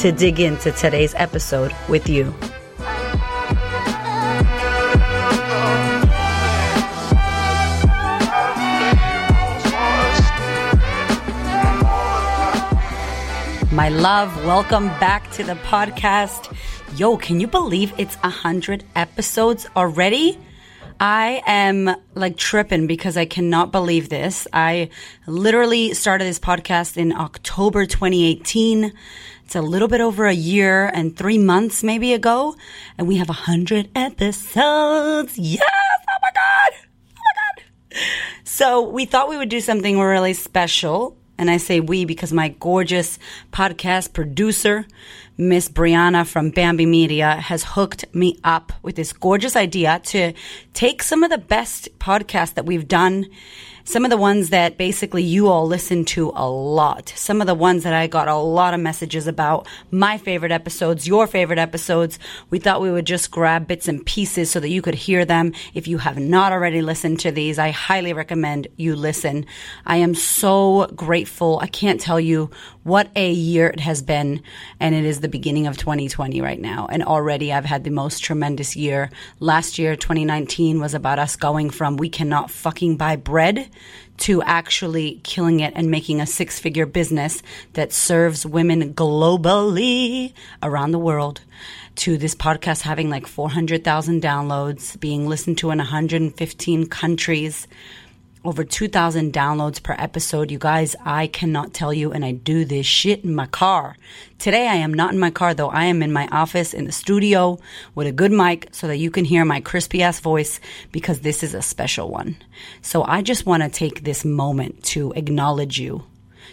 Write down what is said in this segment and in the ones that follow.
to dig into today's episode with you. My love, welcome back to the podcast. Yo, can you believe it's a hundred episodes already? I am like tripping because I cannot believe this. I literally started this podcast in October 2018. It's a little bit over a year and three months maybe ago, and we have a hundred episodes. Yes! Oh my god! Oh my god! So we thought we would do something really special and I say we because my gorgeous podcast producer, Miss Brianna from Bambi Media, has hooked me up with this gorgeous idea to take some of the best podcasts that we've done some of the ones that basically you all listen to a lot. Some of the ones that I got a lot of messages about, my favorite episodes, your favorite episodes. We thought we would just grab bits and pieces so that you could hear them. If you have not already listened to these, I highly recommend you listen. I am so grateful. I can't tell you what a year it has been. And it is the beginning of 2020 right now. And already I've had the most tremendous year. Last year, 2019 was about us going from we cannot fucking buy bread to actually killing it and making a six figure business that serves women globally around the world to this podcast having like 400,000 downloads, being listened to in 115 countries over 2,000 downloads per episode. You guys, I cannot tell you, and I do this shit in my car. Today, I am not in my car, though. I am in my office in the studio with a good mic so that you can hear my crispy ass voice because this is a special one. So I just want to take this moment to acknowledge you.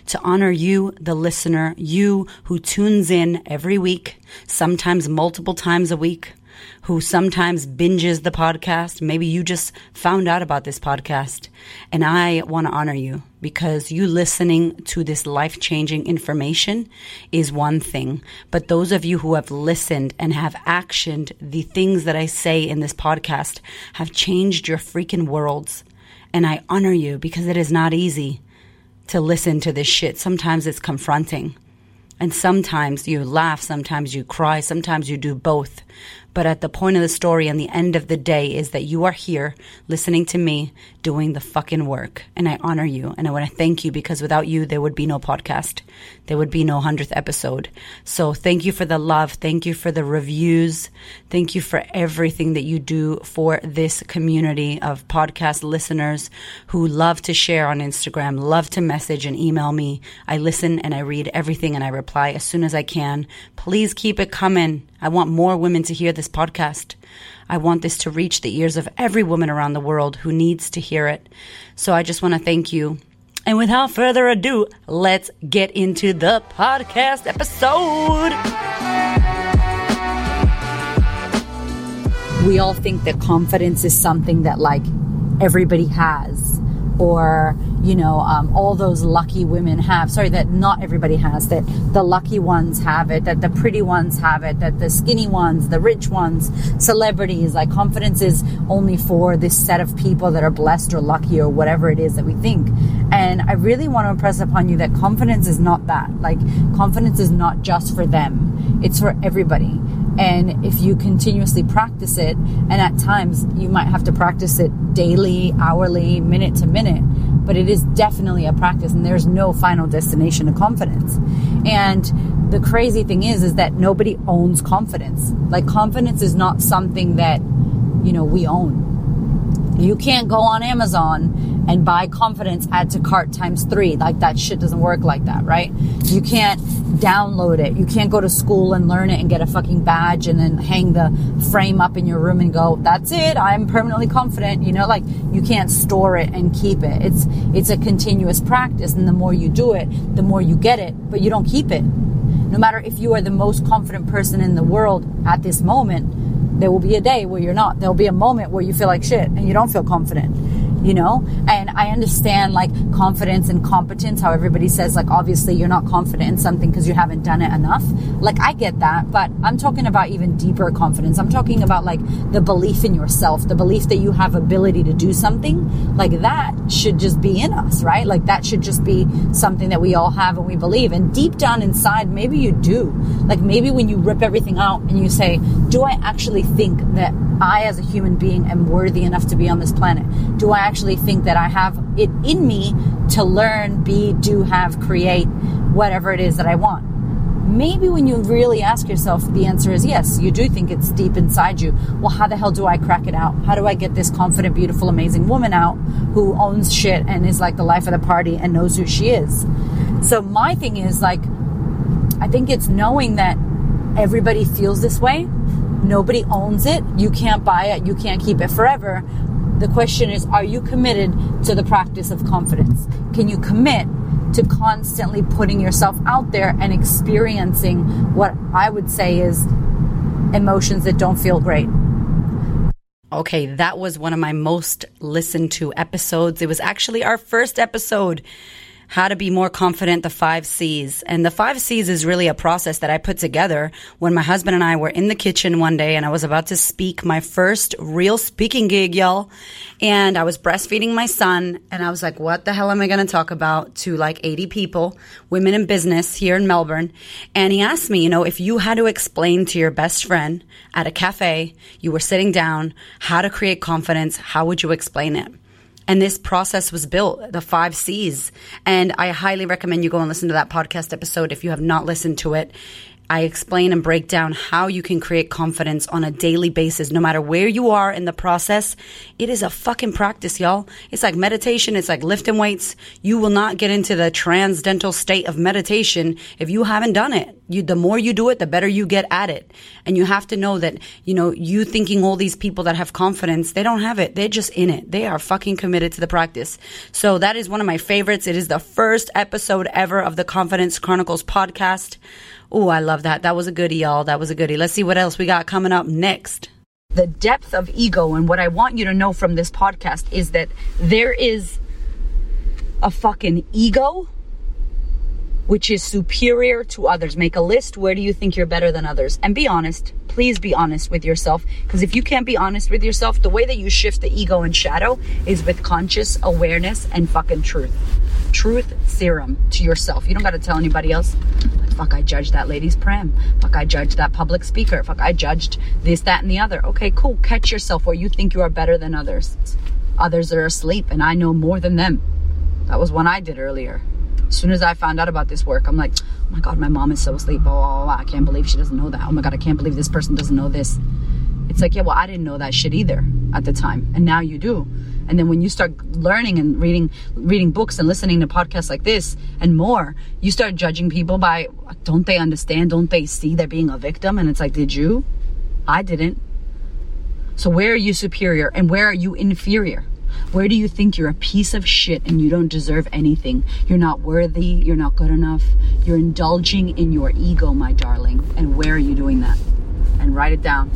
To honor you, the listener, you who tunes in every week, sometimes multiple times a week, who sometimes binges the podcast. Maybe you just found out about this podcast. And I want to honor you because you listening to this life changing information is one thing. But those of you who have listened and have actioned the things that I say in this podcast have changed your freaking worlds. And I honor you because it is not easy to listen to this shit. Sometimes it's confronting. And sometimes you laugh, sometimes you cry, sometimes you do both. But at the point of the story and the end of the day is that you are here listening to me doing the fucking work. And I honor you. And I want to thank you because without you, there would be no podcast. There would be no 100th episode. So thank you for the love. Thank you for the reviews. Thank you for everything that you do for this community of podcast listeners who love to share on Instagram, love to message and email me. I listen and I read everything and I reply as soon as I can. Please keep it coming. I want more women to hear this podcast. I want this to reach the ears of every woman around the world who needs to hear it. So I just want to thank you. And without further ado, let's get into the podcast episode. We all think that confidence is something that like everybody has or you know um, all those lucky women have sorry that not everybody has that the lucky ones have it that the pretty ones have it that the skinny ones the rich ones celebrities like confidence is only for this set of people that are blessed or lucky or whatever it is that we think. And i really want to impress upon you that confidence is not that. Like confidence is not just for them. It's for everybody. And if you continuously practice it, and at times you might have to practice it daily, hourly, minute to minute, but it is definitely a practice and there's no final destination of confidence. And the crazy thing is, is that nobody owns confidence. Like confidence is not something that, you know, we own. You can't go on Amazon and buy confidence add to cart times three. Like that shit doesn't work like that, right? You can't download it. You can't go to school and learn it and get a fucking badge and then hang the frame up in your room and go, that's it. I'm permanently confident. You know, like you can't store it and keep it. It's, it's a continuous practice. And the more you do it, the more you get it, but you don't keep it. No matter if you are the most confident person in the world at this moment, there will be a day where you're not. There'll be a moment where you feel like shit and you don't feel confident you know? And I understand like confidence and competence, how everybody says, like, obviously you're not confident in something because you haven't done it enough. Like, I get that, but I'm talking about even deeper confidence. I'm talking about like the belief in yourself, the belief that you have ability to do something. Like, that should just be in us, right? Like, that should just be something that we all have and we believe. And deep down inside, maybe you do. Like, maybe when you rip everything out and you say, do I actually think that I, as a human being, am worthy enough to be on this planet? Do I actually think that I have it in me to learn, be, do, have, create whatever it is that I want? Maybe when you really ask yourself, the answer is yes, you do think it's deep inside you. Well, how the hell do I crack it out? How do I get this confident, beautiful, amazing woman out who owns shit and is like the life of the party and knows who she is? So, my thing is like, I think it's knowing that everybody feels this way Nobody owns it. You can't buy it. You can't keep it forever. The question is, are you committed to the practice of confidence? Can you commit to constantly putting yourself out there and experiencing what I would say is emotions that don't feel great? Okay, that was one of my most listened to episodes. It was actually our first episode how to be more confident, the five C's. And the five C's is really a process that I put together when my husband and I were in the kitchen one day and I was about to speak my first real speaking gig, y'all. And I was breastfeeding my son and I was like, what the hell am I going to talk about to like 80 people, women in business here in Melbourne? And he asked me, you know, if you had to explain to your best friend at a cafe, you were sitting down, how to create confidence, how would you explain it? And this process was built, the five C's. And I highly recommend you go and listen to that podcast episode if you have not listened to it. I explain and break down how you can create confidence on a daily basis, no matter where you are in the process. It is a fucking practice, y'all. It's like meditation. It's like lifting weights. You will not get into the transcendental state of meditation if you haven't done it. You, the more you do it, the better you get at it. And you have to know that, you know, you thinking all these people that have confidence, they don't have it. They're just in it. They are fucking committed to the practice. So that is one of my favorites. It is the first episode ever of the Confidence Chronicles podcast. Oh, I love that. That was a goodie, y'all. That was a goodie. Let's see what else we got coming up next. The depth of ego, and what I want you to know from this podcast is that there is a fucking ego which is superior to others. Make a list. Where do you think you're better than others? And be honest. Please be honest with yourself. Because if you can't be honest with yourself, the way that you shift the ego and shadow is with conscious awareness and fucking truth. Truth serum to yourself. You don't got to tell anybody else. Fuck, I judged that lady's pram. Fuck, I judged that public speaker. Fuck, I judged this, that, and the other. Okay, cool. Catch yourself where you think you are better than others. Others are asleep, and I know more than them. That was one I did earlier. As soon as I found out about this work, I'm like, oh my God, my mom is so asleep. Oh, I can't believe she doesn't know that. Oh my God, I can't believe this person doesn't know this. It's like, yeah, well, I didn't know that shit either at the time. And now you do. And then when you start learning and reading reading books and listening to podcasts like this and more, you start judging people by don't they understand? Don't they see they're being a victim? And it's like, did you? I didn't. So where are you superior and where are you inferior? Where do you think you're a piece of shit and you don't deserve anything? You're not worthy, you're not good enough. You're indulging in your ego, my darling. And where are you doing that? And write it down.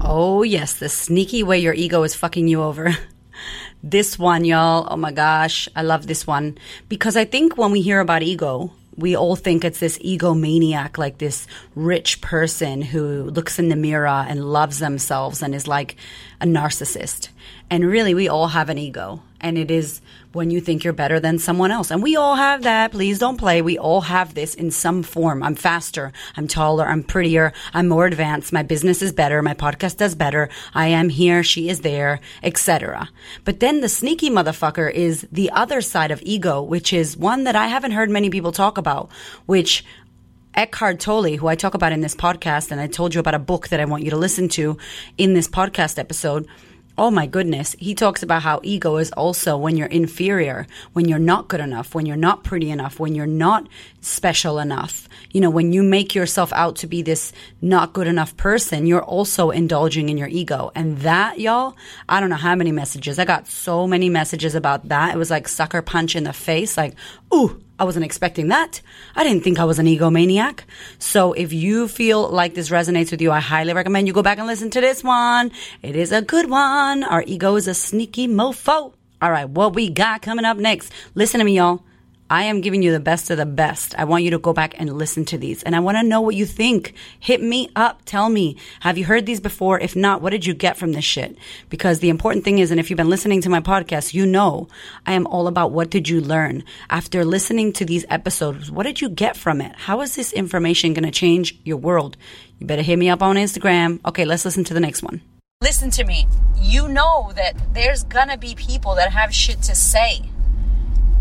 Oh, yes, the sneaky way your ego is fucking you over. This one, y'all, oh my gosh, I love this one. Because I think when we hear about ego, we all think it's this egomaniac, like this rich person who looks in the mirror and loves themselves and is like a narcissist. And really, we all have an ego. And it is when you think you're better than someone else. And we all have that. Please don't play. We all have this in some form. I'm faster. I'm taller. I'm prettier. I'm more advanced. My business is better. My podcast does better. I am here. She is there, etc. But then the sneaky motherfucker is the other side of ego, which is one that I haven't heard many people talk about, which Eckhart Tolle, who I talk about in this podcast, and I told you about a book that I want you to listen to in this podcast episode Oh my goodness. He talks about how ego is also when you're inferior, when you're not good enough, when you're not pretty enough, when you're not special enough. You know, when you make yourself out to be this not good enough person, you're also indulging in your ego. And that, y'all, I don't know how many messages. I got so many messages about that. It was like sucker punch in the face. Like, ooh, I wasn't expecting that. I didn't think I was an egomaniac. So if you feel like this resonates with you, I highly recommend you go back and listen to this one. It is a good one. Our ego is a sneaky mofo. All right, what we got coming up next? Listen to me, y'all. I am giving you the best of the best. I want you to go back and listen to these. And I want to know what you think. Hit me up. Tell me, have you heard these before? If not, what did you get from this shit? Because the important thing is, and if you've been listening to my podcast, you know I am all about what did you learn? After listening to these episodes, what did you get from it? How is this information going to change your world? You better hit me up on Instagram. Okay, let's listen to the next one. Listen to me. You know that there's going to be people that have shit to say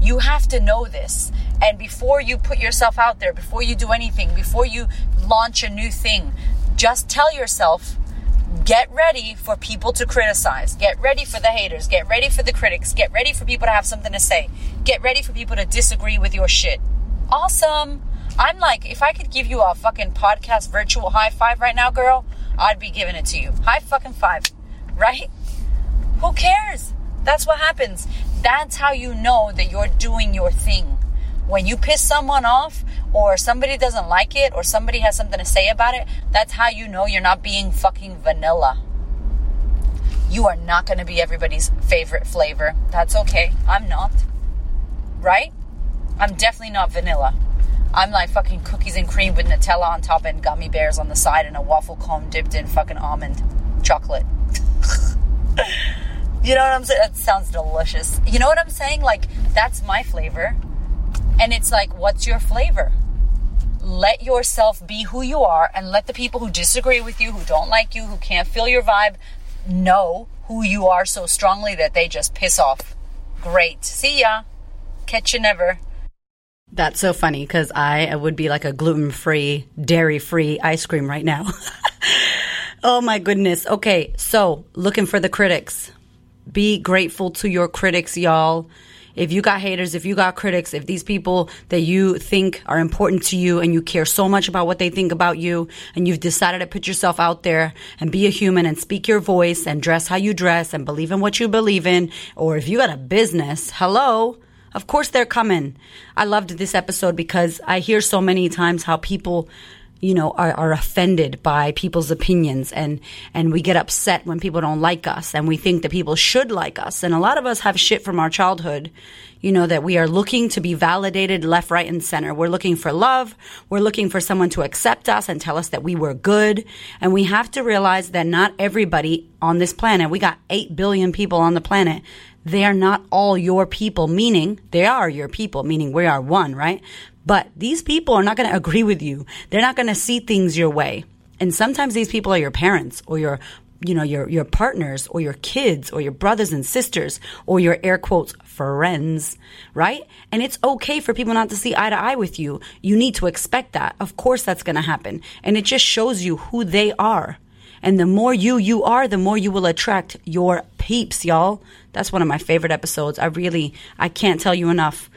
you have to know this. And before you put yourself out there, before you do anything, before you launch a new thing, just tell yourself, get ready for people to criticize. Get ready for the haters. Get ready for the critics. Get ready for people to have something to say. Get ready for people to disagree with your shit. Awesome. I'm like, if I could give you a fucking podcast virtual high five right now, girl, I'd be giving it to you. High fucking five. Right? Who cares? That's what happens. That's how you know that you're doing your thing. When you piss someone off, or somebody doesn't like it, or somebody has something to say about it, that's how you know you're not being fucking vanilla. You are not to be everybody's favorite flavor. That's okay. I'm not. Right? I'm definitely not vanilla. I'm like fucking cookies and cream with Nutella on top and gummy bears on the side and a waffle cone dipped in fucking almond chocolate. You know what I'm saying? That sounds delicious. You know what I'm saying? Like, that's my flavor. And it's like, what's your flavor? Let yourself be who you are and let the people who disagree with you, who don't like you, who can't feel your vibe, know who you are so strongly that they just piss off. Great. See ya. Catch you never. That's so funny because I would be like a gluten free, dairy free ice cream right now. oh my goodness. Okay, so looking for the critics. Be grateful to your critics, y'all. If you got haters, if you got critics, if these people that you think are important to you and you care so much about what they think about you and you've decided to put yourself out there and be a human and speak your voice and dress how you dress and believe in what you believe in, or if you got a business, hello, of course they're coming. I loved this episode because I hear so many times how people you know, are, are offended by people's opinions and, and we get upset when people don't like us and we think that people should like us. And a lot of us have shit from our childhood, you know, that we are looking to be validated left, right, and center. We're looking for love. We're looking for someone to accept us and tell us that we were good. And we have to realize that not everybody on this planet, we got 8 billion people on the planet, they are not all your people, meaning they are your people, meaning we are one, right? But these people are not going to agree with you. They're not going to see things your way. And sometimes these people are your parents or your you know your your partners or your kids or your brothers and sisters or your air quotes friends, right? And it's okay for people not to see eye to eye with you. You need to expect that. Of course that's going to happen. And it just shows you who they are. And the more you you are, the more you will attract your peeps, y'all. That's one of my favorite episodes. I really I can't tell you enough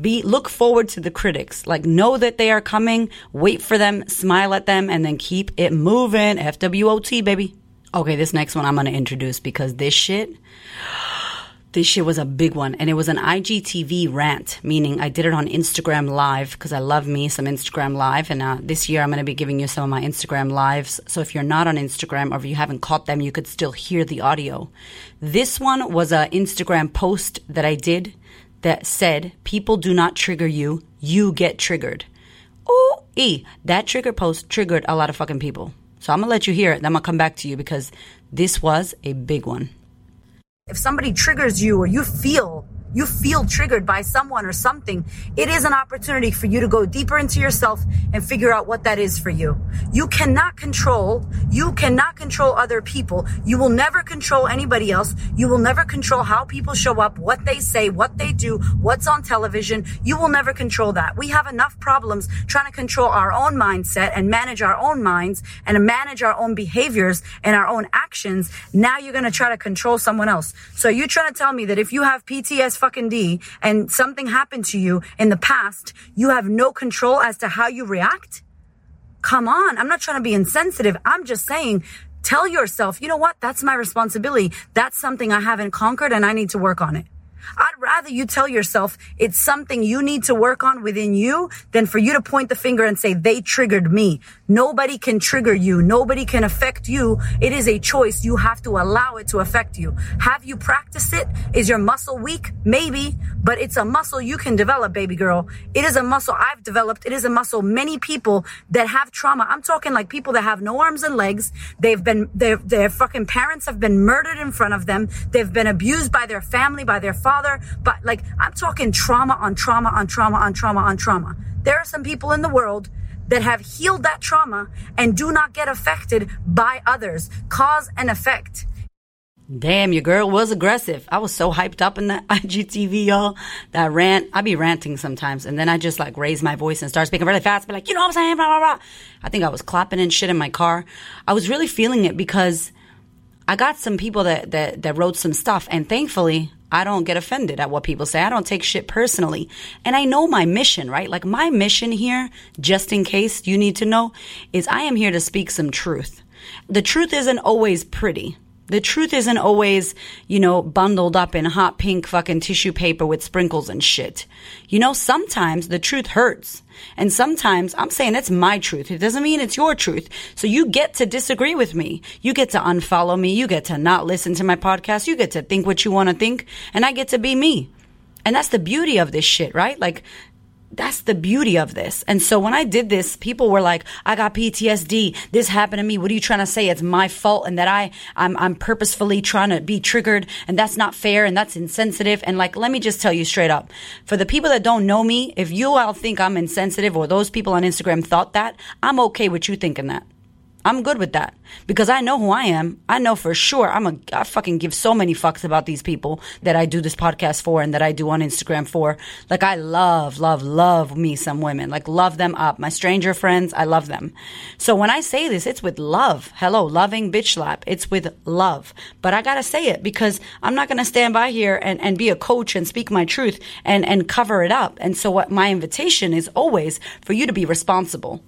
be look forward to the critics. Like know that they are coming. Wait for them. Smile at them and then keep it moving. Fwot baby. Okay this next one i'm gonna introduce because this shit this shit was a big one. And it was an igtv rant meaning i did it on instagram live because i love me some instagram live. And uh, this year i'm to be giving you some of my instagram lives. So if you're not on instagram or if you haven't caught them you could still hear the audio. This one was an instagram post that i did that said, people do not trigger you, you get triggered. Oh, E, that trigger post triggered a lot of fucking people. So I'm gonna let you hear it, then I'm gonna come back to you because this was a big one. If somebody triggers you or you feel you feel triggered by someone or something, it is an opportunity for you to go deeper into yourself and figure out what that is for you. You cannot control, you cannot control other people. You will never control anybody else. You will never control how people show up, what they say, what they do, what's on television. You will never control that. We have enough problems trying to control our own mindset and manage our own minds and manage our own behaviors and our own actions. Now you're going to try to control someone else. So you're trying to tell me that if you have PTSD, fucking D and something happened to you in the past, you have no control as to how you react? Come on. I'm not trying to be insensitive. I'm just saying, tell yourself, you know what? That's my responsibility. That's something I haven't conquered and I need to work on it. Rather you tell yourself it's something you need to work on within you than for you to point the finger and say, they triggered me. Nobody can trigger you. Nobody can affect you. It is a choice. You have to allow it to affect you. Have you practiced it? Is your muscle weak? Maybe, but it's a muscle you can develop, baby girl. It is a muscle I've developed. It is a muscle many people that have trauma. I'm talking like people that have no arms and legs. They've been, their, their fucking parents have been murdered in front of them. They've been abused by their family, by their father. But like, I'm talking trauma on trauma on trauma on trauma on trauma. There are some people in the world that have healed that trauma and do not get affected by others. Cause and effect. Damn, your girl was aggressive. I was so hyped up in that IGTV, y'all, that rant. I be ranting sometimes. And then I just like raise my voice and start speaking really fast, be like, you know what I'm saying? Blah, blah, blah. I think I was clapping and shit in my car. I was really feeling it because I got some people that, that, that wrote some stuff. And thankfully, I don't get offended at what people say. I don't take shit personally. And I know my mission, right? Like my mission here, just in case you need to know, is I am here to speak some truth. The truth isn't always pretty the truth isn't always, you know, bundled up in hot pink fucking tissue paper with sprinkles and shit. You know, sometimes the truth hurts. And sometimes I'm saying it's my truth. It doesn't mean it's your truth. So you get to disagree with me. You get to unfollow me. You get to not listen to my podcast. You get to think what you want to think. And I get to be me. And that's the beauty of this shit, right? Like that's the beauty of this. And so when I did this, people were like, I got PTSD. This happened to me. What are you trying to say? It's my fault and that I, I'm, I'm purposefully trying to be triggered and that's not fair and that's insensitive. And like, let me just tell you straight up. For the people that don't know me, if you all think I'm insensitive or those people on Instagram thought that, I'm okay with you thinking that. I'm good with that because I know who I am. I know for sure I'm a, I fucking give so many fucks about these people that I do this podcast for and that I do on Instagram for. Like I love, love, love me some women. Like love them up. My stranger friends, I love them. So when I say this, it's with love. Hello, loving bitch slap. It's with love. But I gotta say it because I'm not gonna stand by here and, and be a coach and speak my truth and, and cover it up. And so what my invitation is always for you to be responsible.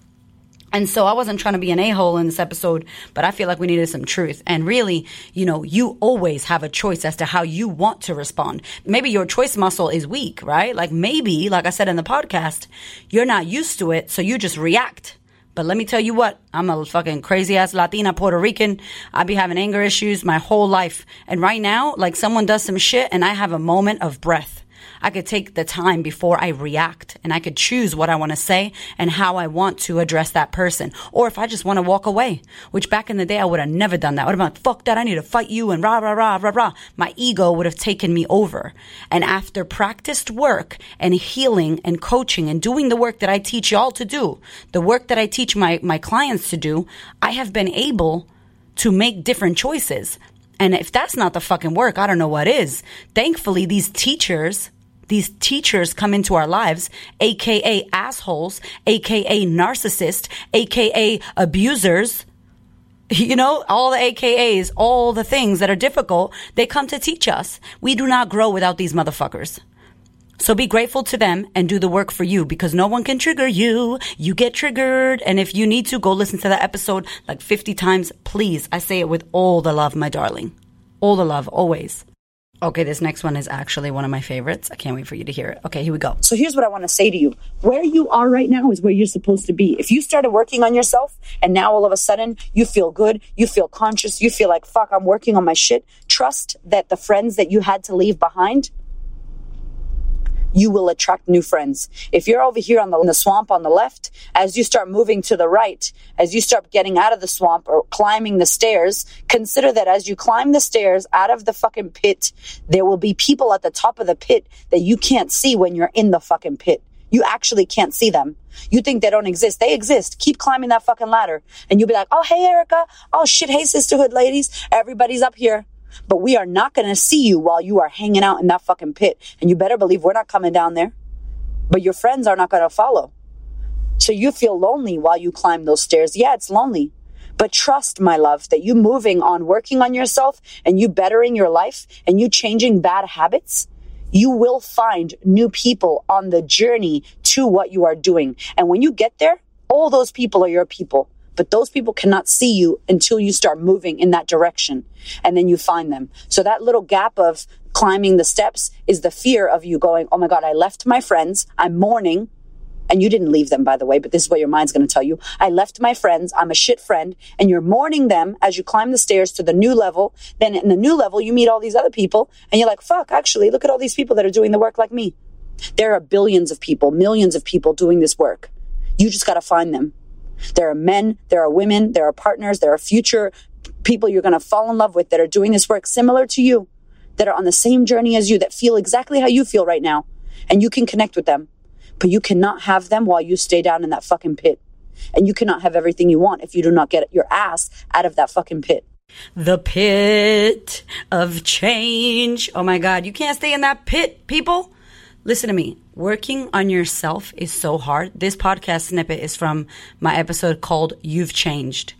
And so I wasn't trying to be an a-hole in this episode, but I feel like we needed some truth. And really, you know, you always have a choice as to how you want to respond. Maybe your choice muscle is weak, right? Like maybe, like I said in the podcast, you're not used to it, so you just react. But let me tell you what, I'm a fucking crazy ass Latina Puerto Rican. I be having anger issues my whole life. And right now, like someone does some shit and I have a moment of breath. I could take the time before I react and I could choose what I want to say and how I want to address that person. Or if I just want to walk away, which back in the day I would have never done that. I would have been like, fuck that. I need to fight you and rah, rah, rah, rah, rah. My ego would have taken me over. And after practiced work and healing and coaching and doing the work that I teach y'all to do, the work that I teach my, my clients to do, I have been able to make different choices. And if that's not the fucking work, I don't know what is. Thankfully, these teachers, these teachers come into our lives, aka assholes, aka narcissists, aka abusers. You know, all the AKAs, all the things that are difficult, they come to teach us. We do not grow without these motherfuckers. So be grateful to them and do the work for you because no one can trigger you. You get triggered. And if you need to, go listen to that episode like 50 times. Please, I say it with all the love, my darling. All the love, always. Okay, this next one is actually one of my favorites. I can't wait for you to hear it. Okay, here we go. So here's what I want to say to you. Where you are right now is where you're supposed to be. If you started working on yourself and now all of a sudden you feel good, you feel conscious, you feel like, fuck, I'm working on my shit, trust that the friends that you had to leave behind you will attract new friends. If you're over here on the, the, swamp on the left, as you start moving to the right, as you start getting out of the swamp or climbing the stairs, consider that as you climb the stairs out of the fucking pit, there will be people at the top of the pit that you can't see when you're in the fucking pit. You actually can't see them. You think they don't exist. They exist. Keep climbing that fucking ladder. And you'll be like, oh, hey, Erica. Oh, shit. Hey, sisterhood ladies. Everybody's up here. But we are not going to see you while you are hanging out in that fucking pit. And you better believe we're not coming down there. But your friends are not going to follow. So you feel lonely while you climb those stairs. Yeah, it's lonely. But trust, my love, that you moving on, working on yourself and you bettering your life and you changing bad habits, you will find new people on the journey to what you are doing. And when you get there, all those people are your people but those people cannot see you until you start moving in that direction and then you find them. So that little gap of climbing the steps is the fear of you going, Oh my God, I left my friends. I'm mourning. And you didn't leave them, by the way, but this is what your mind's going to tell you. I left my friends. I'm a shit friend. And you're mourning them as you climb the stairs to the new level. Then in the new level, you meet all these other people and you're like, fuck, actually, look at all these people that are doing the work like me. There are billions of people, millions of people doing this work. You just got to find them. There are men, there are women, there are partners, there are future people you're going to fall in love with that are doing this work similar to you, that are on the same journey as you, that feel exactly how you feel right now. And you can connect with them. But you cannot have them while you stay down in that fucking pit. And you cannot have everything you want if you do not get your ass out of that fucking pit. The pit of change. Oh my God, you can't stay in that pit, people. Listen to me. Working on yourself is so hard. This podcast snippet is from my episode called You've Changed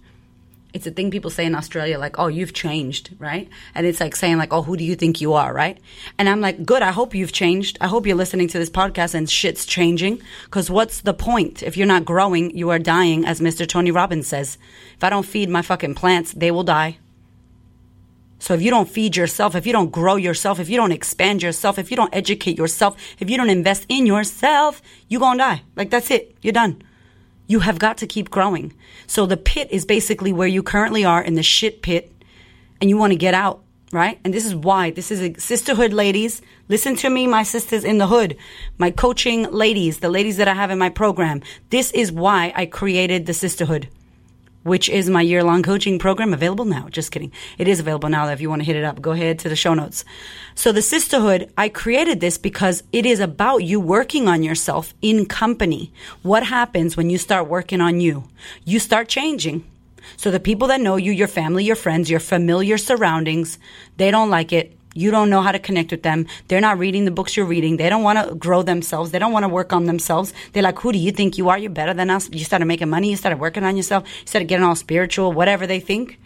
it's a thing people say in Australia, like, oh, you've changed, right? And it's like saying, like, oh, who do you think you are, right? And I'm like, good, I hope you've changed. I hope you're listening to this podcast and shit's changing. Cause what's the point? If you're not growing, you are dying, as Mr. Tony Robbins says. If I don't feed my fucking plants, they will die. So if you don't feed yourself, if you don't grow yourself, if you don't expand yourself, if you don't educate yourself, if you don't invest in yourself, you're gonna die. Like, that's it. You're done. You have got to keep growing. So the pit is basically where you currently are in the shit pit and you want to get out, right? And this is why this is a sisterhood ladies. Listen to me, my sisters in the hood, my coaching ladies, the ladies that I have in my program. This is why I created the sisterhood which is my year long coaching program available now. Just kidding. It is available now if you want to hit it up. Go ahead to the show notes. So the sisterhood, I created this because it is about you working on yourself in company. What happens when you start working on you? You start changing. So the people that know you, your family, your friends, your familiar surroundings, they don't like it. You don't know how to connect with them. They're not reading the books you're reading. They don't want to grow themselves. They don't want to work on themselves. They're like, who do you think you are? You're better than us. You started making money. You started working on yourself. You started getting all spiritual, whatever they think.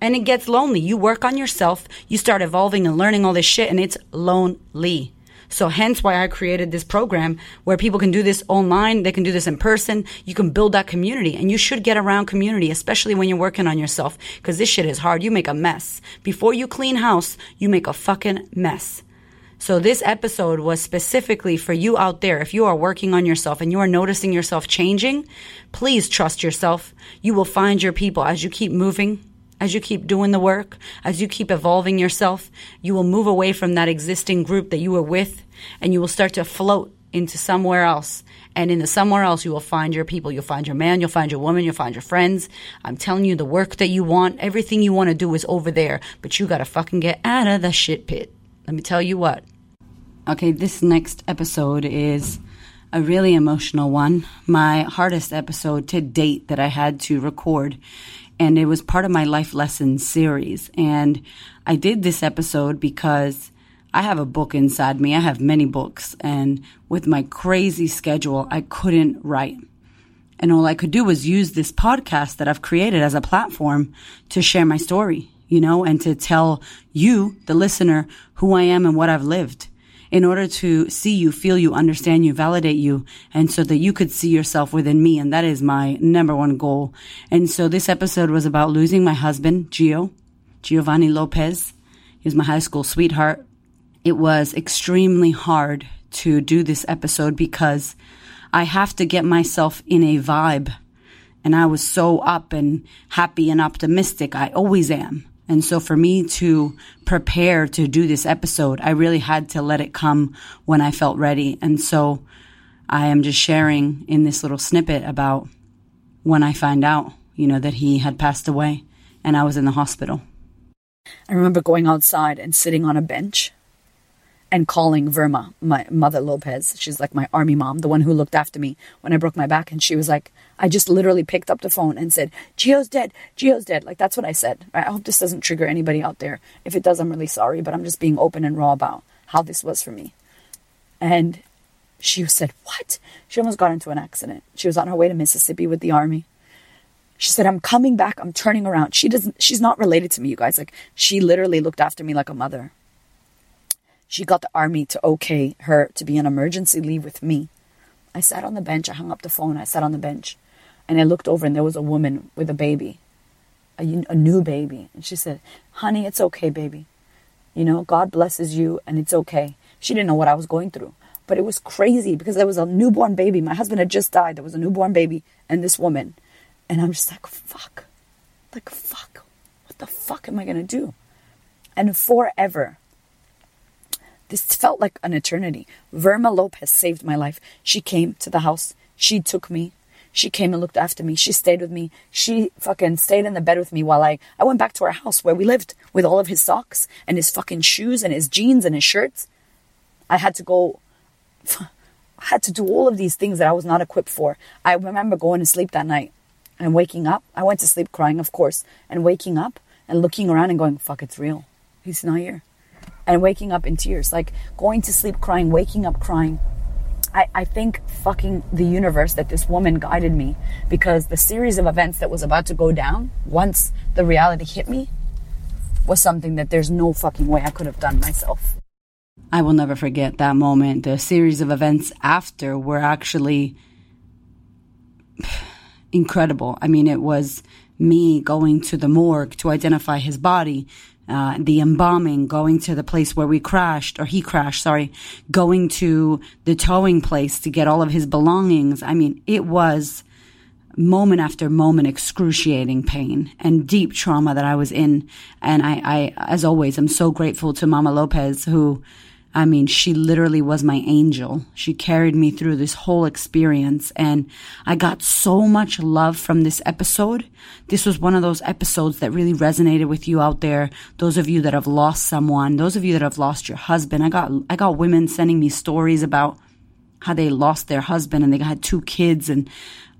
And it gets lonely. You work on yourself. You start evolving and learning all this shit and it's lonely. So hence why I created this program where people can do this online, they can do this in person. You can build that community and you should get around community, especially when you're working on yourself because this shit is hard. You make a mess. Before you clean house, you make a fucking mess. So this episode was specifically for you out there. If you are working on yourself and you are noticing yourself changing, please trust yourself. You will find your people as you keep moving as you keep doing the work, as you keep evolving yourself, you will move away from that existing group that you were with and you will start to float into somewhere else. And in the somewhere else, you will find your people. You'll find your man, you'll find your woman, you'll find your friends. I'm telling you, the work that you want, everything you want to do is over there, but you got to fucking get out of the shit pit. Let me tell you what. Okay, this next episode is a really emotional one. My hardest episode to date that I had to record and it was part of my life lessons series. And I did this episode because I have a book inside me. I have many books, and with my crazy schedule, I couldn't write. And all I could do was use this podcast that I've created as a platform to share my story, you know, and to tell you, the listener, who I am and what I've lived in order to see you, feel you, understand you, validate you, and so that you could see yourself within me. And that is my number one goal. And so this episode was about losing my husband, Gio, Giovanni Lopez. He was my high school sweetheart. It was extremely hard to do this episode because I have to get myself in a vibe. And I was so up and happy and optimistic. I always am. And so for me to prepare to do this episode, I really had to let it come when I felt ready. And so I am just sharing in this little snippet about when I find out, you know, that he had passed away and I was in the hospital. I remember going outside and sitting on a bench and calling Verma, my mother Lopez. She's like my army mom, the one who looked after me when I broke my back. And she was like, I just literally picked up the phone and said, Gio's dead. Gio's dead. Like, that's what I said. I hope this doesn't trigger anybody out there. If it does, I'm really sorry, but I'm just being open and raw about how this was for me. And she said, What? She almost got into an accident. She was on her way to Mississippi with the army. She said, I'm coming back. I'm turning around. She doesn't, she's not related to me, you guys. Like, she literally looked after me like a mother. She got the army to okay her to be on emergency leave with me. I sat on the bench. I hung up the phone. I sat on the bench. And I looked over and there was a woman with a baby, a, a new baby. And she said, Honey, it's okay, baby. You know, God blesses you and it's okay. She didn't know what I was going through. But it was crazy because there was a newborn baby. My husband had just died. There was a newborn baby and this woman. And I'm just like, fuck. Like, fuck. What the fuck am I going to do? And forever, this felt like an eternity. Verma Lopez saved my life. She came to the house. She took me. She came and looked after me. She stayed with me. She fucking stayed in the bed with me while I, I went back to our house where we lived with all of his socks and his fucking shoes and his jeans and his shirts. I had to go, I had to do all of these things that I was not equipped for. I remember going to sleep that night and waking up. I went to sleep crying, of course, and waking up and looking around and going, fuck, it's real. He's not here. And waking up in tears, like going to sleep crying, waking up crying. I, I think fucking the universe that this woman guided me because the series of events that was about to go down once the reality hit me was something that there's no fucking way I could have done myself. I will never forget that moment. The series of events after were actually incredible. I mean, it was me going to the morgue to identify his body, uh, the embalming, going to the place where we crashed, or he crashed, sorry, going to the towing place to get all of his belongings. I mean, it was moment after moment excruciating pain and deep trauma that I was in. And I, I, as always, I'm so grateful to Mama Lopez who, I mean, she literally was my angel. She carried me through this whole experience and I got so much love from this episode. This was one of those episodes that really resonated with you out there. Those of you that have lost someone, those of you that have lost your husband. I got, I got women sending me stories about how they lost their husband and they had two kids and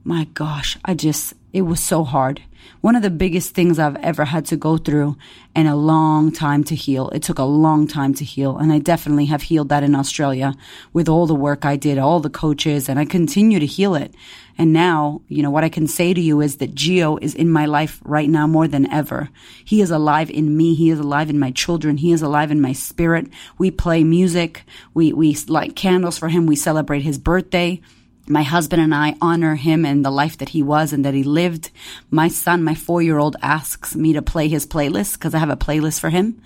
my gosh, I just, it was so hard. One of the biggest things I've ever had to go through and a long time to heal. It took a long time to heal. And I definitely have healed that in Australia with all the work I did, all the coaches, and I continue to heal it. And now, you know, what I can say to you is that Gio is in my life right now more than ever. He is alive in me. He is alive in my children. He is alive in my spirit. We play music. We, we light candles for him. We celebrate his birthday. My husband and I honor him and the life that he was and that he lived. My son, my four year old, asks me to play his playlist because I have a playlist for him.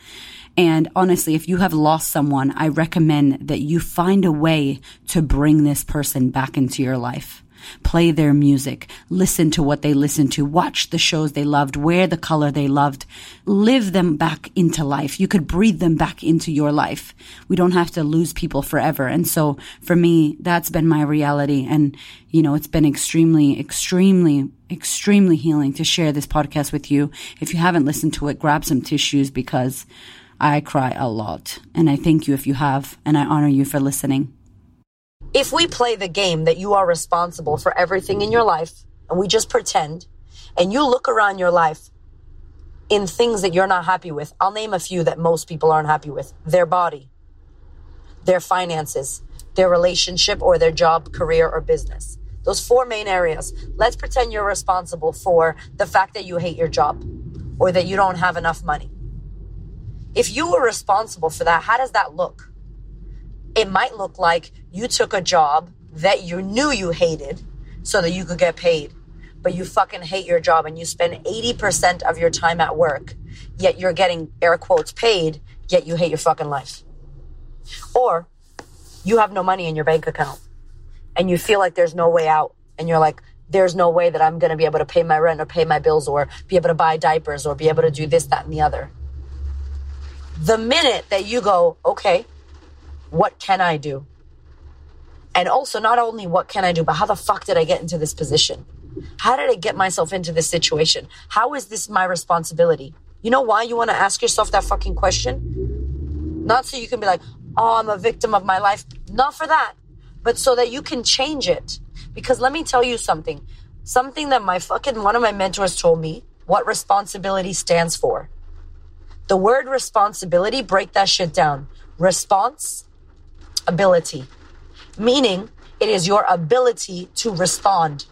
And honestly, if you have lost someone, I recommend that you find a way to bring this person back into your life play their music, listen to what they listened to, watch the shows they loved, wear the color they loved, live them back into life. You could breathe them back into your life. We don't have to lose people forever. And so for me, that's been my reality. And, you know, it's been extremely, extremely, extremely healing to share this podcast with you. If you haven't listened to it, grab some tissues because I cry a lot. And I thank you if you have, and I honor you for listening. If we play the game that you are responsible for everything in your life and we just pretend and you look around your life in things that you're not happy with, I'll name a few that most people aren't happy with their body, their finances, their relationship, or their job, career, or business. Those four main areas. Let's pretend you're responsible for the fact that you hate your job or that you don't have enough money. If you were responsible for that, how does that look? It might look like you took a job that you knew you hated so that you could get paid, but you fucking hate your job and you spend 80% of your time at work, yet you're getting air quotes paid, yet you hate your fucking life. Or you have no money in your bank account and you feel like there's no way out and you're like, there's no way that I'm going to be able to pay my rent or pay my bills or be able to buy diapers or be able to do this, that, and the other. The minute that you go, okay, what can I do? And also, not only what can I do, but how the fuck did I get into this position? How did I get myself into this situation? How is this my responsibility? You know why you want to ask yourself that fucking question? Not so you can be like, oh, I'm a victim of my life. Not for that, but so that you can change it. Because let me tell you something. Something that my fucking one of my mentors told me what responsibility stands for. The word responsibility, break that shit down. Response ability, meaning it is your ability to respond.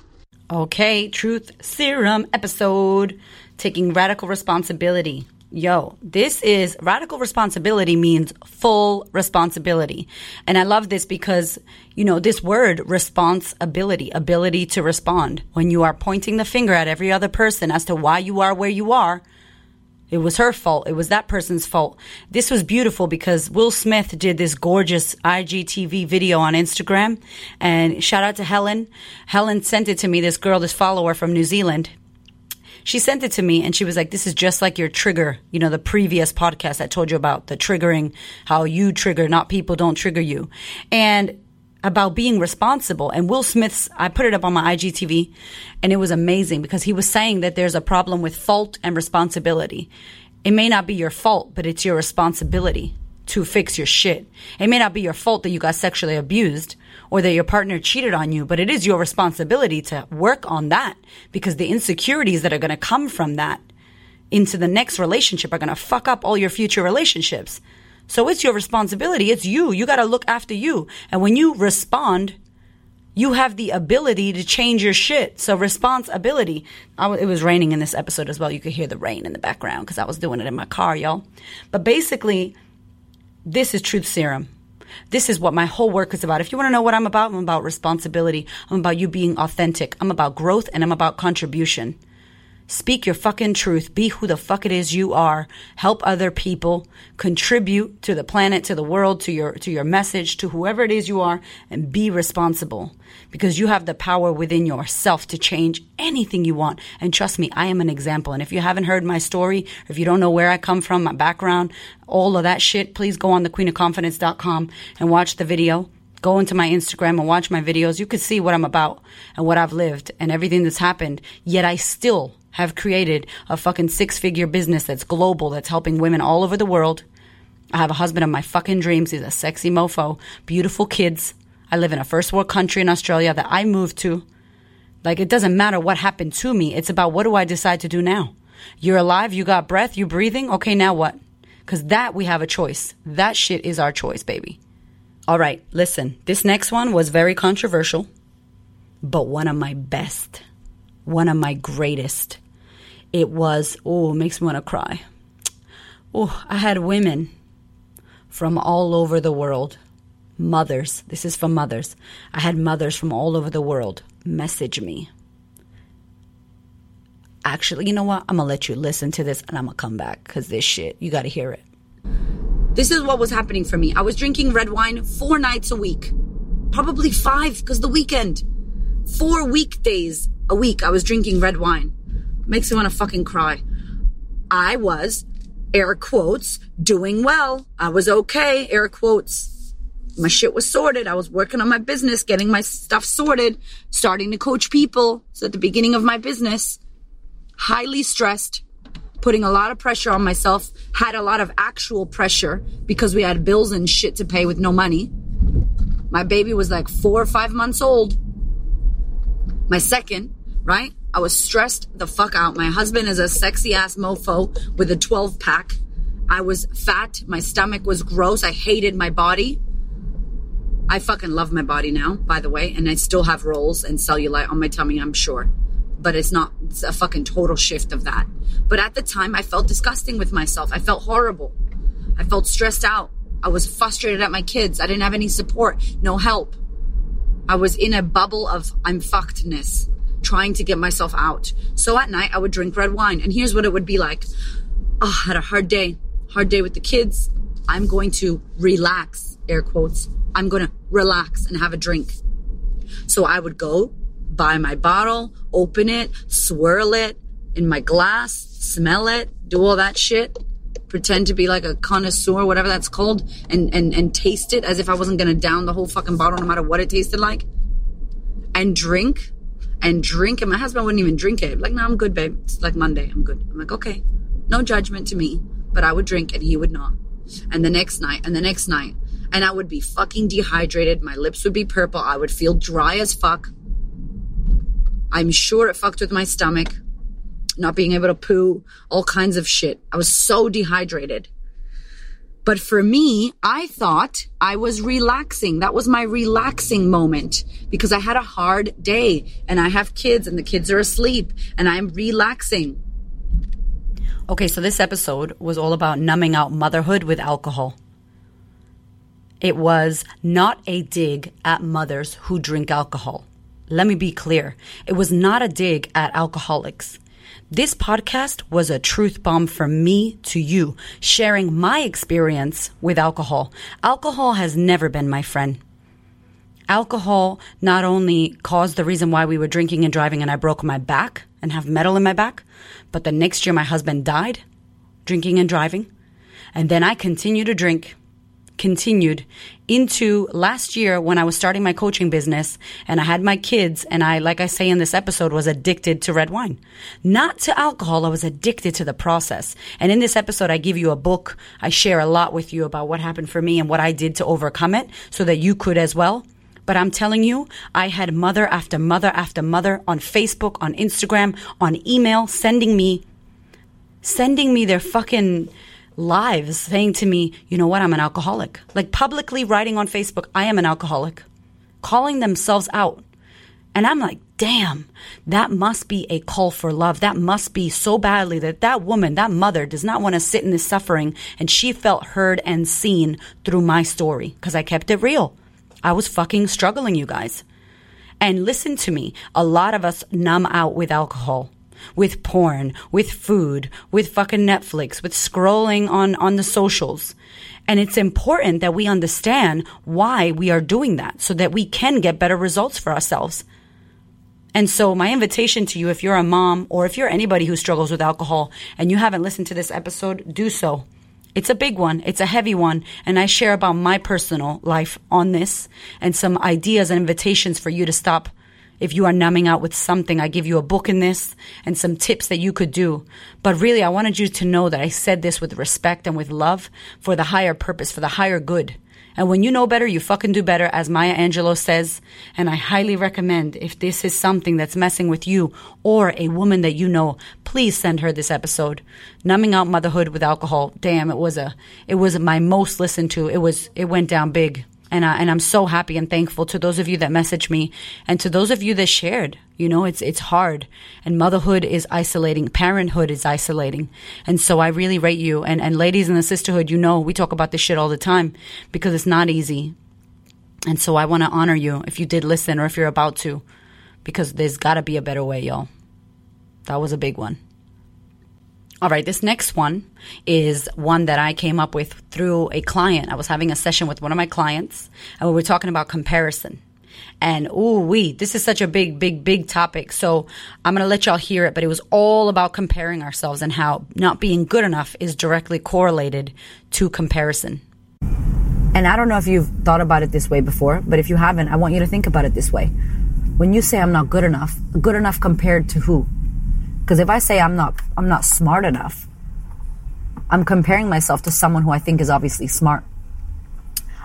Okay, Truth Serum episode taking radical responsibility. Yo, this is radical responsibility means full responsibility. And I love this because, you know, this word responsibility, ability to respond. When you are pointing the finger at every other person as to why you are where you are, It was her fault. It was that person's fault. This was beautiful because Will Smith did this gorgeous IGTV video on Instagram. And shout out to Helen. Helen sent it to me, this girl, this follower from New Zealand. She sent it to me and she was like, This is just like your trigger. You know, the previous podcast I told you about the triggering, how you trigger, not people don't trigger you. And about being responsible. And Will Smith's, I put it up on my IGTV and it was amazing because he was saying that there's a problem with fault and responsibility. It may not be your fault, but it's your responsibility to fix your shit. It may not be your fault that you got sexually abused or that your partner cheated on you, but it is your responsibility to work on that because the insecurities that are going to come from that into the next relationship are going to fuck up all your future relationships. So it's your responsibility. It's you. You got to look after you. And when you respond, you have the ability to change your shit. So responsibility. It was raining in this episode as well. You could hear the rain in the background because I was doing it in my car, y'all. But basically, this is truth serum. This is what my whole work is about. If you want to know what I'm about, I'm about responsibility. I'm about you being authentic. I'm about growth and I'm about contribution. Speak your fucking truth. Be who the fuck it is you are. Help other people. Contribute to the planet, to the world, to your, to your message, to whoever it is you are, and be responsible. Because you have the power within yourself to change anything you want. And trust me, I am an example. And if you haven't heard my story, if you don't know where I come from, my background, all of that shit, please go on thequeenofconfidence.com and watch the video go into my Instagram and watch my videos, you could see what I'm about and what I've lived and everything that's happened. Yet I still have created a fucking six figure business that's global, that's helping women all over the world. I have a husband of my fucking dreams. He's a sexy mofo, beautiful kids. I live in a first world country in Australia that I moved to. Like, it doesn't matter what happened to me. It's about what do I decide to do now? You're alive, you got breath, you're breathing. Okay, now what? Because that we have a choice. That shit is our choice, baby. All right, listen. This next one was very controversial, but one of my best, one of my greatest it was, oh, makes me want to cry. Oh, I had women from all over the world, mothers, this is for mothers. I had mothers from all over the world message me. Actually, you know what? I'm going to let you listen to this and I'm going to come back because this shit, you got to hear it. This is what was happening for me. I was drinking red wine four nights a week, probably five because the weekend. Four weekdays a week, I was drinking red wine. Makes me want to fucking cry. I was, air quotes, doing well. I was okay, air quotes. My shit was sorted. I was working on my business, getting my stuff sorted, starting to coach people. So at the beginning of my business, highly stressed, putting a lot of pressure on myself, had a lot of actual pressure because we had bills and shit to pay with no money. My baby was like four or five months old. My second, right? I was stressed the fuck out. My husband is a sexy ass mofo with a 12 pack. I was fat. My stomach was gross. I hated my body. I fucking love my body now, by the way, and I still have rolls and cellulite on my tummy, I'm sure. But it's not, it's a fucking total shift of that. But at the time, I felt disgusting with myself. I felt horrible. I felt stressed out. I was frustrated at my kids. I didn't have any support, no help. I was in a bubble of I'm fuckedness trying to get myself out. So at night, I would drink red wine. And here's what it would be like Oh, I had a hard day, hard day with the kids. I'm going to relax, air quotes. I'm going to relax and have a drink. So I would go buy my bottle, open it, swirl it in my glass, smell it, do all that shit, pretend to be like a connoisseur, whatever that's called, and, and, and taste it as if I wasn't to down the whole fucking bottle no matter what it tasted like, and drink and drink. it. my husband wouldn't even drink it. Like, no, I'm good, babe. It's like Monday. I'm good. I'm like, okay, no judgment to me, but I would drink and he would not. And the next night and the next night. And I would be fucking dehydrated. My lips would be purple. I would feel dry as fuck. I'm sure it fucked with my stomach. Not being able to poo, all kinds of shit. I was so dehydrated. But for me, I thought I was relaxing. That was my relaxing moment because I had a hard day and I have kids and the kids are asleep and I'm relaxing. Okay, so this episode was all about numbing out motherhood with alcohol. It was not a dig at mothers who drink alcohol. Let me be clear. It was not a dig at alcoholics. This podcast was a truth bomb from me to you, sharing my experience with alcohol. Alcohol has never been my friend. Alcohol not only caused the reason why we were drinking and driving and I broke my back and have metal in my back, but the next year my husband died drinking and driving. And then I continued to drink continued into last year when I was starting my coaching business and I had my kids and I, like I say in this episode, was addicted to red wine. Not to alcohol, I was addicted to the process. And in this episode, I give you a book. I share a lot with you about what happened for me and what I did to overcome it so that you could as well. But I'm telling you, I had mother after mother after mother on Facebook, on Instagram, on email, sending me, sending me their fucking lives saying to me, you know what, I'm an alcoholic. Like publicly writing on Facebook, I am an alcoholic, calling themselves out. And I'm like, damn, that must be a call for love. That must be so badly that that woman, that mother does not want to sit in this suffering. And she felt heard and seen through my story because I kept it real. I was fucking struggling, you guys. And listen to me. A lot of us numb out with alcohol with porn, with food, with fucking Netflix, with scrolling on, on the socials. And it's important that we understand why we are doing that so that we can get better results for ourselves. And so my invitation to you, if you're a mom or if you're anybody who struggles with alcohol and you haven't listened to this episode, do so. It's a big one. It's a heavy one. And I share about my personal life on this and some ideas and invitations for you to stop if you are numbing out with something, I give you a book in this and some tips that you could do. But really, I wanted you to know that I said this with respect and with love for the higher purpose, for the higher good. And when you know better, you fucking do better, as Maya Angelou says. And I highly recommend if this is something that's messing with you or a woman that you know, please send her this episode. Numbing out motherhood with alcohol. Damn, it was a, it was my most listened to. It was, it went down big. And, I, and I'm so happy and thankful to those of you that messaged me and to those of you that shared. You know, it's, it's hard and motherhood is isolating. Parenthood is isolating. And so I really rate you. And, and ladies in the sisterhood, you know, we talk about this shit all the time because it's not easy. And so I want to honor you if you did listen or if you're about to, because there's got to be a better way, y'all. That was a big one. All right, this next one is one that I came up with through a client. I was having a session with one of my clients, and we were talking about comparison. And ooh, we, this is such a big, big, big topic. So I'm to let y'all hear it, but it was all about comparing ourselves and how not being good enough is directly correlated to comparison. And I don't know if you've thought about it this way before, but if you haven't, I want you to think about it this way. When you say I'm not good enough, good enough compared to who? Because if I say I'm not, I'm not smart enough, I'm comparing myself to someone who I think is obviously smart.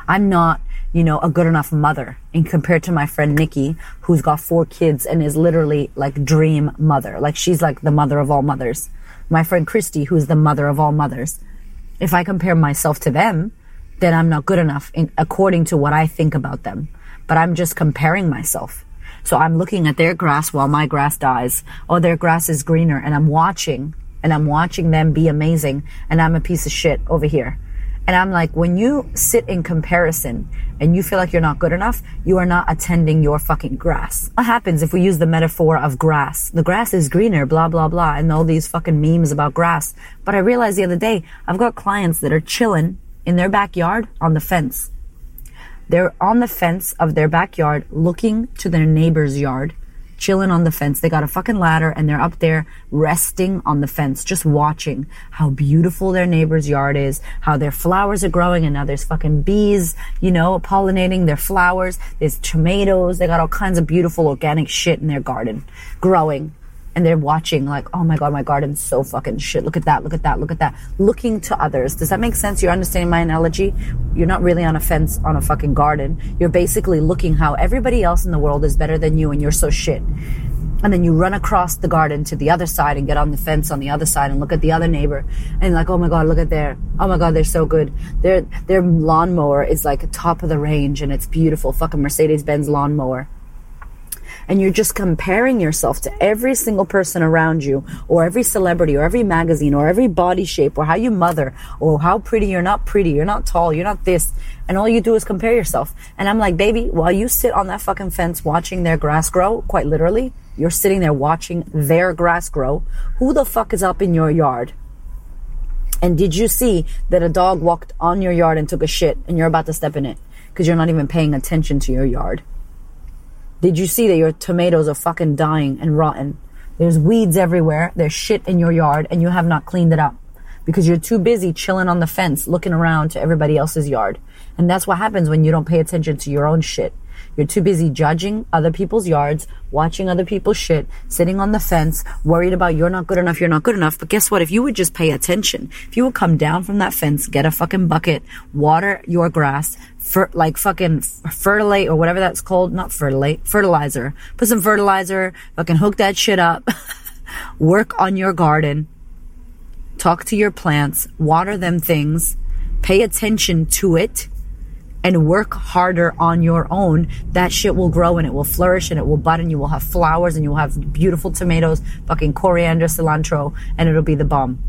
I'm not, you know, a good enough mother in compared to my friend Nikki, who's got four kids and is literally like dream mother. Like she's like the mother of all mothers. My friend Christy, who's the mother of all mothers. If I compare myself to them, then I'm not good enough in, according to what I think about them. But I'm just comparing myself. So I'm looking at their grass while my grass dies. Oh, their grass is greener and I'm watching and I'm watching them be amazing and I'm a piece of shit over here. And I'm like, when you sit in comparison and you feel like you're not good enough, you are not attending your fucking grass. What happens if we use the metaphor of grass? The grass is greener, blah, blah, blah, and all these fucking memes about grass. But I realized the other day, I've got clients that are chilling in their backyard on the fence. They're on the fence of their backyard looking to their neighbor's yard, chilling on the fence. They got a fucking ladder and they're up there resting on the fence, just watching how beautiful their neighbor's yard is, how their flowers are growing, and now there's fucking bees, you know, pollinating their flowers. There's tomatoes. They got all kinds of beautiful organic shit in their garden growing and they're watching like, oh my god, my garden's so fucking shit. Look at that, look at that, look at that. Looking to others. Does that make sense? You're understanding my analogy? You're not really on a fence on a fucking garden. You're basically looking how everybody else in the world is better than you and you're so shit. And then you run across the garden to the other side and get on the fence on the other side and look at the other neighbor and like, oh my god, look at their, oh my god, they're so good. Their their lawnmower is like top of the range and it's beautiful. Fucking Mercedes Benz lawnmower and you're just comparing yourself to every single person around you or every celebrity or every magazine or every body shape or how you mother or how pretty you're not pretty, you're not tall, you're not this. And all you do is compare yourself. And I'm like, baby, while you sit on that fucking fence watching their grass grow, quite literally, You're sitting there watching their grass grow. Who the fuck is up in your yard? And did you see that a dog walked on your yard and took a shit and you're about to step in it because you're not even paying attention to your yard? Did you see that your tomatoes are fucking dying and rotten? There's weeds everywhere. There's shit in your yard and you have not cleaned it up because you're too busy chilling on the fence looking around to everybody else's yard. And that's what happens when you don't pay attention to your own shit. You're too busy judging other people's yards, watching other people's shit, sitting on the fence, worried about you're not good enough, you're not good enough. But guess what? If you would just pay attention, if you would come down from that fence, get a fucking bucket, water your grass, fer- like fucking fertilate or whatever that's called, not fertilate, fertilizer. Put some fertilizer, fucking hook that shit up, work on your garden, talk to your plants, water them things, pay attention to it and work harder on your own, that shit will grow and it will flourish and it will bud and you will have flowers and you will have beautiful tomatoes, fucking coriander, cilantro, and it'll be the bomb.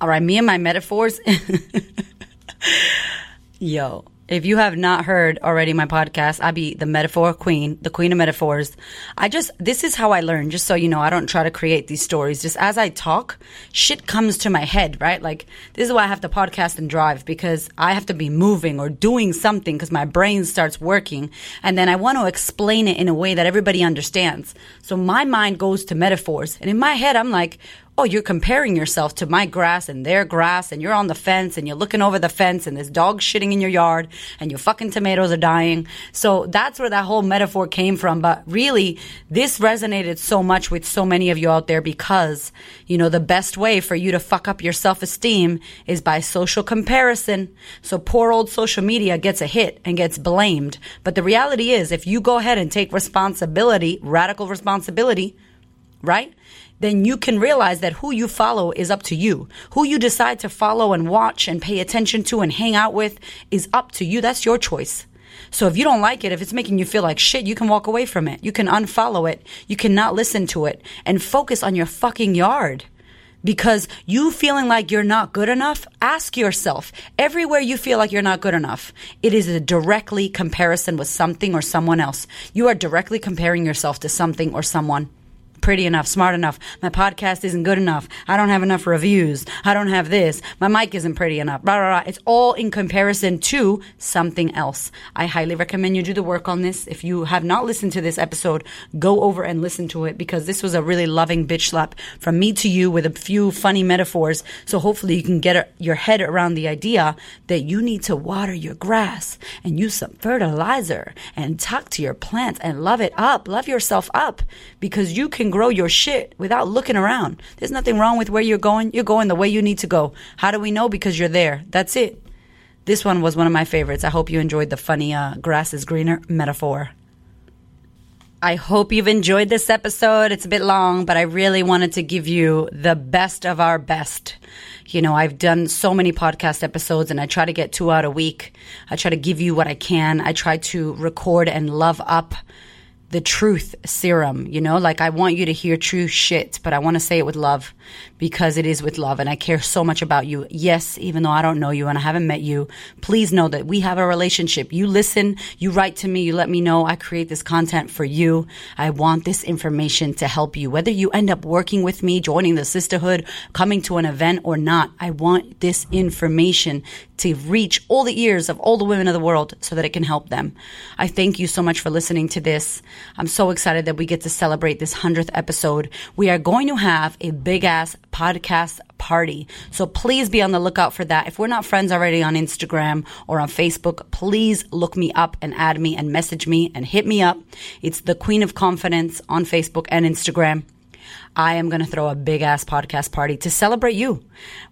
All right, me and my metaphors. Yo, if you have not heard already my podcast, I be the metaphor queen, the queen of metaphors. I just, this is how I learn, just so you know, I don't try to create these stories. Just as I talk, shit comes to my head, right? Like, this is why I have to podcast and drive because I have to be moving or doing something because my brain starts working. And then I want to explain it in a way that everybody understands. So my mind goes to metaphors. And in my head, I'm like, oh, you're comparing yourself to my grass and their grass, and you're on the fence and you're looking over the fence, and this dog's shitting in your yard, and your fucking tomatoes are dying. So that's where that whole metaphor came from. But really, this resonated so much with so many of you out there because, you know, the best way for you to fuck up your self esteem is by social comparison. So poor old social media gets a hit and gets blamed. But the reality is, if you go ahead and take responsibility, radical responsibility, right? Then you can realize that who you follow is up to you. Who you decide to follow and watch and pay attention to and hang out with is up to you. That's your choice. So if you don't like it, if it's making you feel like shit, you can walk away from it. You can unfollow it. You cannot listen to it and focus on your fucking yard. Because you feeling like you're not good enough, ask yourself everywhere you feel like you're not good enough, it is a directly comparison with something or someone else. You are directly comparing yourself to something or someone pretty enough, smart enough. My podcast isn't good enough. I don't have enough reviews. I don't have this. My mic isn't pretty enough. Blah, blah, blah. It's all in comparison to something else. I highly recommend you do the work on this. If you have not listened to this episode, go over and listen to it because this was a really loving bitch slap from me to you with a few funny metaphors. So hopefully you can get your head around the idea that you need to water your grass and use some fertilizer and talk to your plants and love it up. Love yourself up because you can grow your shit without looking around. There's nothing wrong with where you're going. You're going the way you need to go. How do we know? Because you're there. That's it. This one was one of my favorites. I hope you enjoyed the funny uh, grass is greener metaphor. I hope you've enjoyed this episode. It's a bit long, but I really wanted to give you the best of our best. You know, I've done so many podcast episodes and I try to get two out a week. I try to give you what I can. I try to record and love up the truth serum, you know, like I want you to hear true shit, but I want to say it with love because it is with love and I care so much about you. Yes, even though I don't know you and I haven't met you, please know that we have a relationship. You listen, you write to me, you let me know I create this content for you. I want this information to help you. Whether you end up working with me, joining the sisterhood, coming to an event or not, I want this information to reach all the ears of all the women of the world so that it can help them. I thank you so much for listening to this. I'm so excited that we get to celebrate this 100th episode. We are going to have a big ass podcast party. So please be on the lookout for that. If we're not friends already on Instagram or on Facebook, please look me up and add me and message me and hit me up. It's the Queen of Confidence on Facebook and Instagram. I am going to throw a big ass podcast party to celebrate you.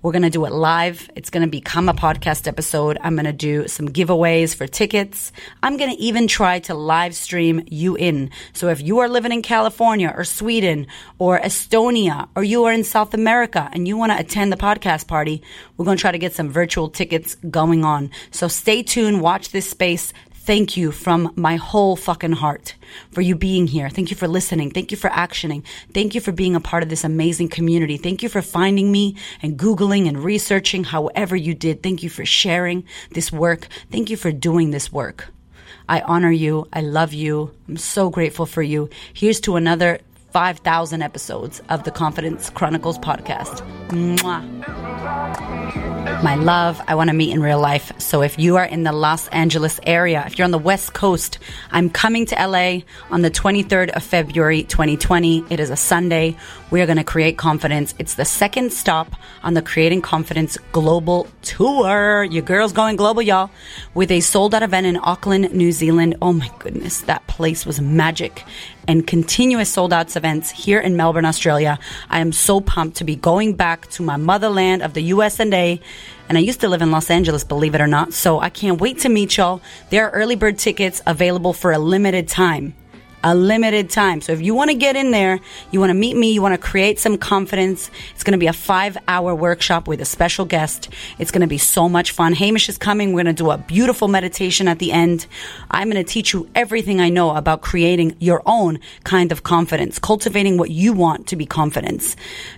We're going to do it live. It's going to become a podcast episode. I'm going to do some giveaways for tickets. I'm going to even try to live stream you in. So if you are living in California or Sweden or Estonia or you are in South America and you want to attend the podcast party, we're going to try to get some virtual tickets going on. So stay tuned. Watch this space thank you from my whole fucking heart for you being here. Thank you for listening. Thank you for actioning. Thank you for being a part of this amazing community. Thank you for finding me and Googling and researching however you did. Thank you for sharing this work. Thank you for doing this work. I honor you. I love you. I'm so grateful for you. Here's to another 5,000 episodes of the Confidence Chronicles podcast. Mwah. My love, I want to meet in real life. So if you are in the Los Angeles area, if you're on the West Coast, I'm coming to LA on the 23rd of February 2020. It is a Sunday. We are going to create confidence. It's the second stop on the Creating Confidence Global Tour. Your girl's going global, y'all, with a sold out event in Auckland, New Zealand. Oh my goodness, that place was magic and continuous sold outs events here in Melbourne, Australia. I am so pumped to be going back to my motherland of the US and A. And I used to live in Los Angeles, believe it or not. So I can't wait to meet y'all. There are early bird tickets available for a limited time a limited time. So if you want to get in there, you want to meet me, you want to create some confidence, it's going to be a five hour workshop with a special guest. It's going to be so much fun. Hamish is coming. We're going to do a beautiful meditation at the end. I'm going to teach you everything I know about creating your own kind of confidence, cultivating what you want to be confidence.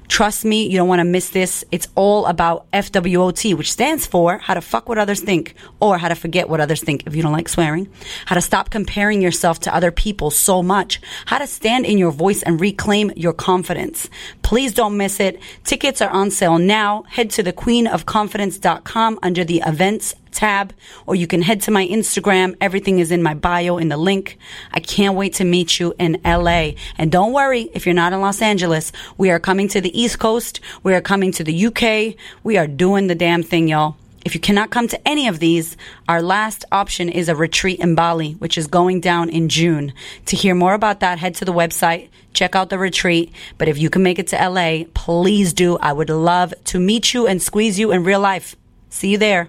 Trust me, you don't want to miss this. It's all about FWOT, which stands for how to fuck what others think or how to forget what others think if you don't like swearing. How to stop comparing yourself to other people so much. How to stand in your voice and reclaim your confidence. Please don't miss it. Tickets are on sale now. Head to thequeenofconfidence.com under the events tab, or you can head to my Instagram. Everything is in my bio in the link. I can't wait to meet you in LA. And don't worry if you're not in Los Angeles. We are coming to the East Coast. We are coming to the UK. We are doing the damn thing, y'all. If you cannot come to any of these, our last option is a retreat in Bali, which is going down in June. To hear more about that, head to the website, check out the retreat. But if you can make it to LA, please do. I would love to meet you and squeeze you in real life. See you there.